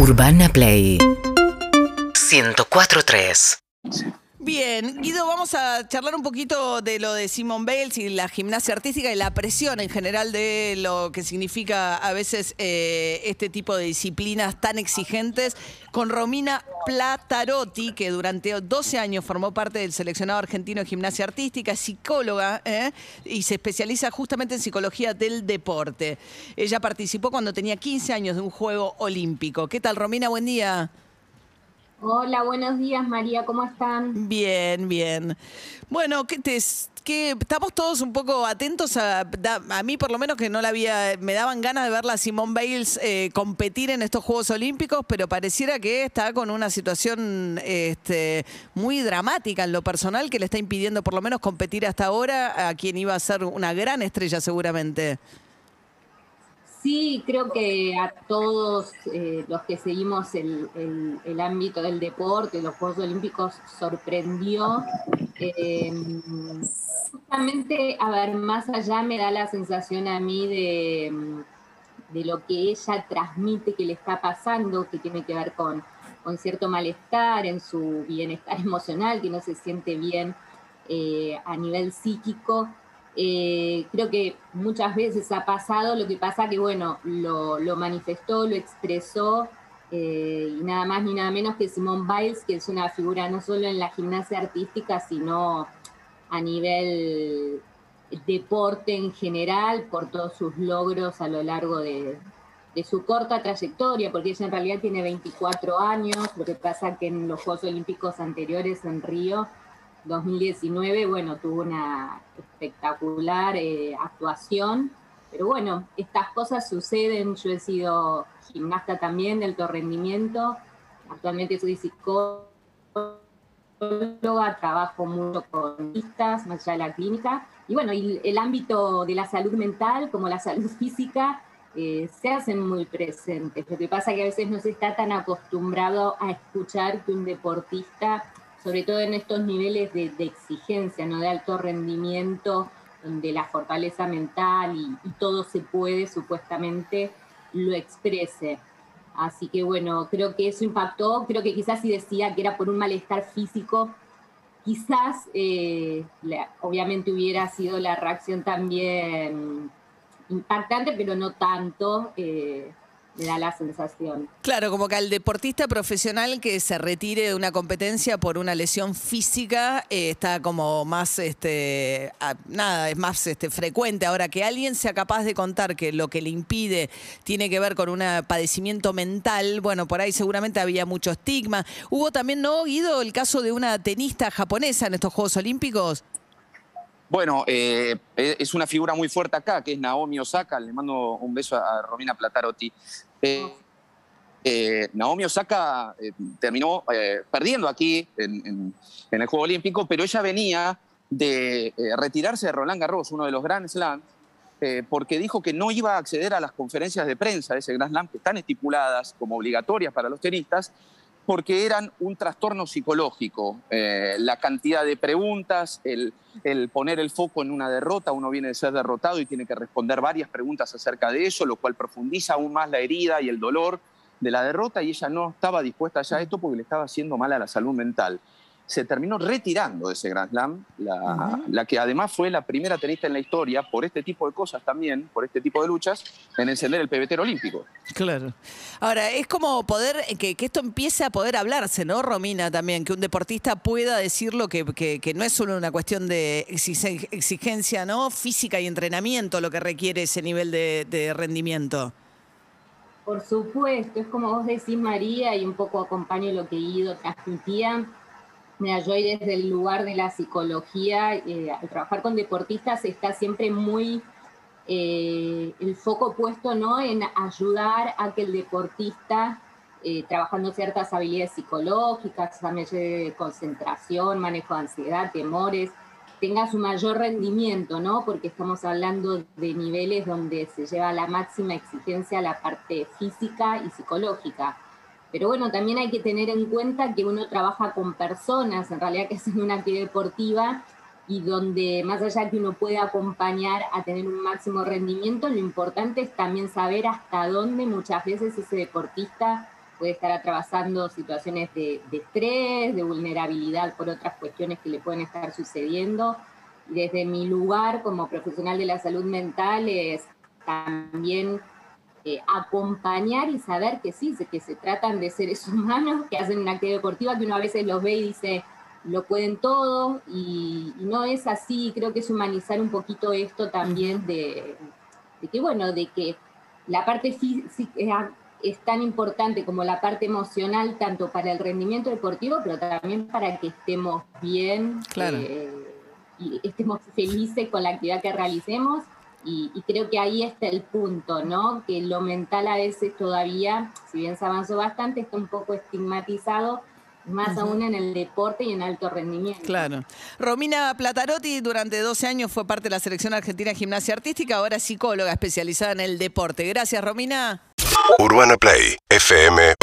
Urbana Play. 104.3 Bien, Guido, vamos a charlar un poquito de lo de Simon Bales y la gimnasia artística y la presión en general de lo que significa a veces eh, este tipo de disciplinas tan exigentes con Romina Platarotti, que durante 12 años formó parte del seleccionado argentino de gimnasia artística, psicóloga ¿eh? y se especializa justamente en psicología del deporte. Ella participó cuando tenía 15 años de un juego olímpico. ¿Qué tal, Romina? Buen día. Hola, buenos días María, ¿cómo están? Bien, bien. Bueno, ¿qué te, que estamos todos un poco atentos a, a mí por lo menos que no la había, me daban ganas de verla a Simone Bales eh, competir en estos Juegos Olímpicos, pero pareciera que está con una situación este, muy dramática en lo personal que le está impidiendo por lo menos competir hasta ahora a quien iba a ser una gran estrella seguramente. Sí, creo que a todos eh, los que seguimos el, ámbito del deporte, los Juegos Olímpicos, sorprendió. Eh, justamente, a ver, más allá me da la sensación a mí de, de, lo que ella transmite que le está pasando, que tiene que ver con, con cierto malestar en su bienestar emocional, que no se siente bien eh, a nivel psíquico eh, creo que muchas veces ha pasado, lo que pasa que, bueno, lo, manifestó, lo expresó, eh, y nada más ni nada menos que Simone Biles, que es una figura no solo en la gimnasia artística, sino a nivel deporte en general, por todos sus logros a lo largo de, de su corta trayectoria, porque ella en realidad tiene 24 años, lo que pasa que en los Juegos Olímpicos anteriores en Río 2019, bueno, tuvo una espectacular eh, actuación, pero bueno, estas cosas suceden, yo he sido gimnasta también de alto rendimiento, actualmente soy psicóloga, trabajo mucho con artistas, más allá de la clínica, y bueno, el ámbito de la salud mental como la salud física eh, se hacen muy presentes. Lo que pasa es que a veces no se está tan acostumbrado a escuchar que un deportista sobre todo en estos niveles de, exigencia, ¿no? de alto rendimiento, donde la fortaleza mental y, todo se puede supuestamente lo exprese. Así que bueno, creo que eso impactó, creo que quizás si decía que era por un malestar físico, quizás eh, obviamente hubiera sido la reacción también impactante, pero no tanto. Eh, da la sensación. Claro, como que al deportista profesional que se retire de una competencia por una lesión física eh, está como más, este, nada, es más este, frecuente. Ahora, que alguien sea capaz de contar que lo que le impide tiene que ver con un padecimiento mental, bueno, por ahí seguramente había mucho estigma. Hubo también, ¿no, Guido, el caso de una tenista japonesa en estos Juegos Olímpicos? Bueno, eh, es una figura muy fuerte acá, que es Naomi Osaka. Le mando un beso a Romina Platarotti. Eh, eh, Naomi Osaka terminó perdiendo aquí en, el Juego Olímpico, pero ella venía de retirarse de Roland Garros, uno de los Grand Slams, porque dijo que no iba a acceder a las conferencias de prensa de ese Grand Slam que están estipuladas como obligatorias para los tenistas, porque eran un trastorno psicológico. Eh, la cantidad de preguntas, el, poner el foco en una derrota, uno viene de ser derrotado y tiene que responder varias preguntas acerca de eso, lo cual profundiza aún más la herida y el dolor de la derrota y ella no estaba dispuesta ya a esto porque le estaba haciendo mal a la salud mental se terminó retirando de ese Grand Slam, la, que además fue la primera tenista en la historia, por este tipo de cosas también, por este tipo de luchas, en encender el pebetero olímpico. Claro. Ahora, es como poder, que, esto empiece a poder hablarse, ¿no, Romina? También, que un deportista pueda decirlo, que, que, no es solo una cuestión de exigencia, ¿no? Física y entrenamiento lo que requiere ese nivel de, de rendimiento. Por supuesto, es como vos decís, María, y un poco acompaño lo que Ido transmitía Mira, yo desde el lugar de la psicología, eh, al trabajar con deportistas está siempre muy eh, el foco puesto ¿no? en ayudar a que el deportista, eh, trabajando ciertas habilidades psicológicas, también de concentración, manejo de ansiedad, temores, tenga su mayor rendimiento, ¿no? Porque estamos hablando de niveles donde se lleva la máxima exigencia a la parte física y psicológica. Pero bueno, también hay que tener en cuenta que uno trabaja con personas, en realidad que hacen una actividad deportiva y donde más allá que uno puede acompañar a tener un máximo rendimiento, lo importante es también saber hasta dónde muchas veces ese deportista puede estar atravesando situaciones de, de, estrés, de vulnerabilidad por otras cuestiones que le pueden estar sucediendo. Y desde mi lugar como profesional de la salud mental es también eh, acompañar y saber que sí, que se tratan de seres humanos que hacen una actividad deportiva que uno a veces los ve y dice, lo pueden todo, y, no es así, creo que es humanizar un poquito esto también de, que, bueno, de que la parte física es tan importante como la parte emocional, tanto para el rendimiento deportivo, pero también para que estemos bien eh, y estemos felices con la actividad que realicemos y, creo que ahí está el punto, ¿no? Que lo mental a veces todavía, si bien se avanzó bastante, está un poco estigmatizado, más aún en el deporte y en alto rendimiento. Claro. Romina Platarotti durante 12 años fue parte de la selección argentina de gimnasia artística, ahora es psicóloga especializada en el deporte. Gracias, Romina. Urbana Play, FM.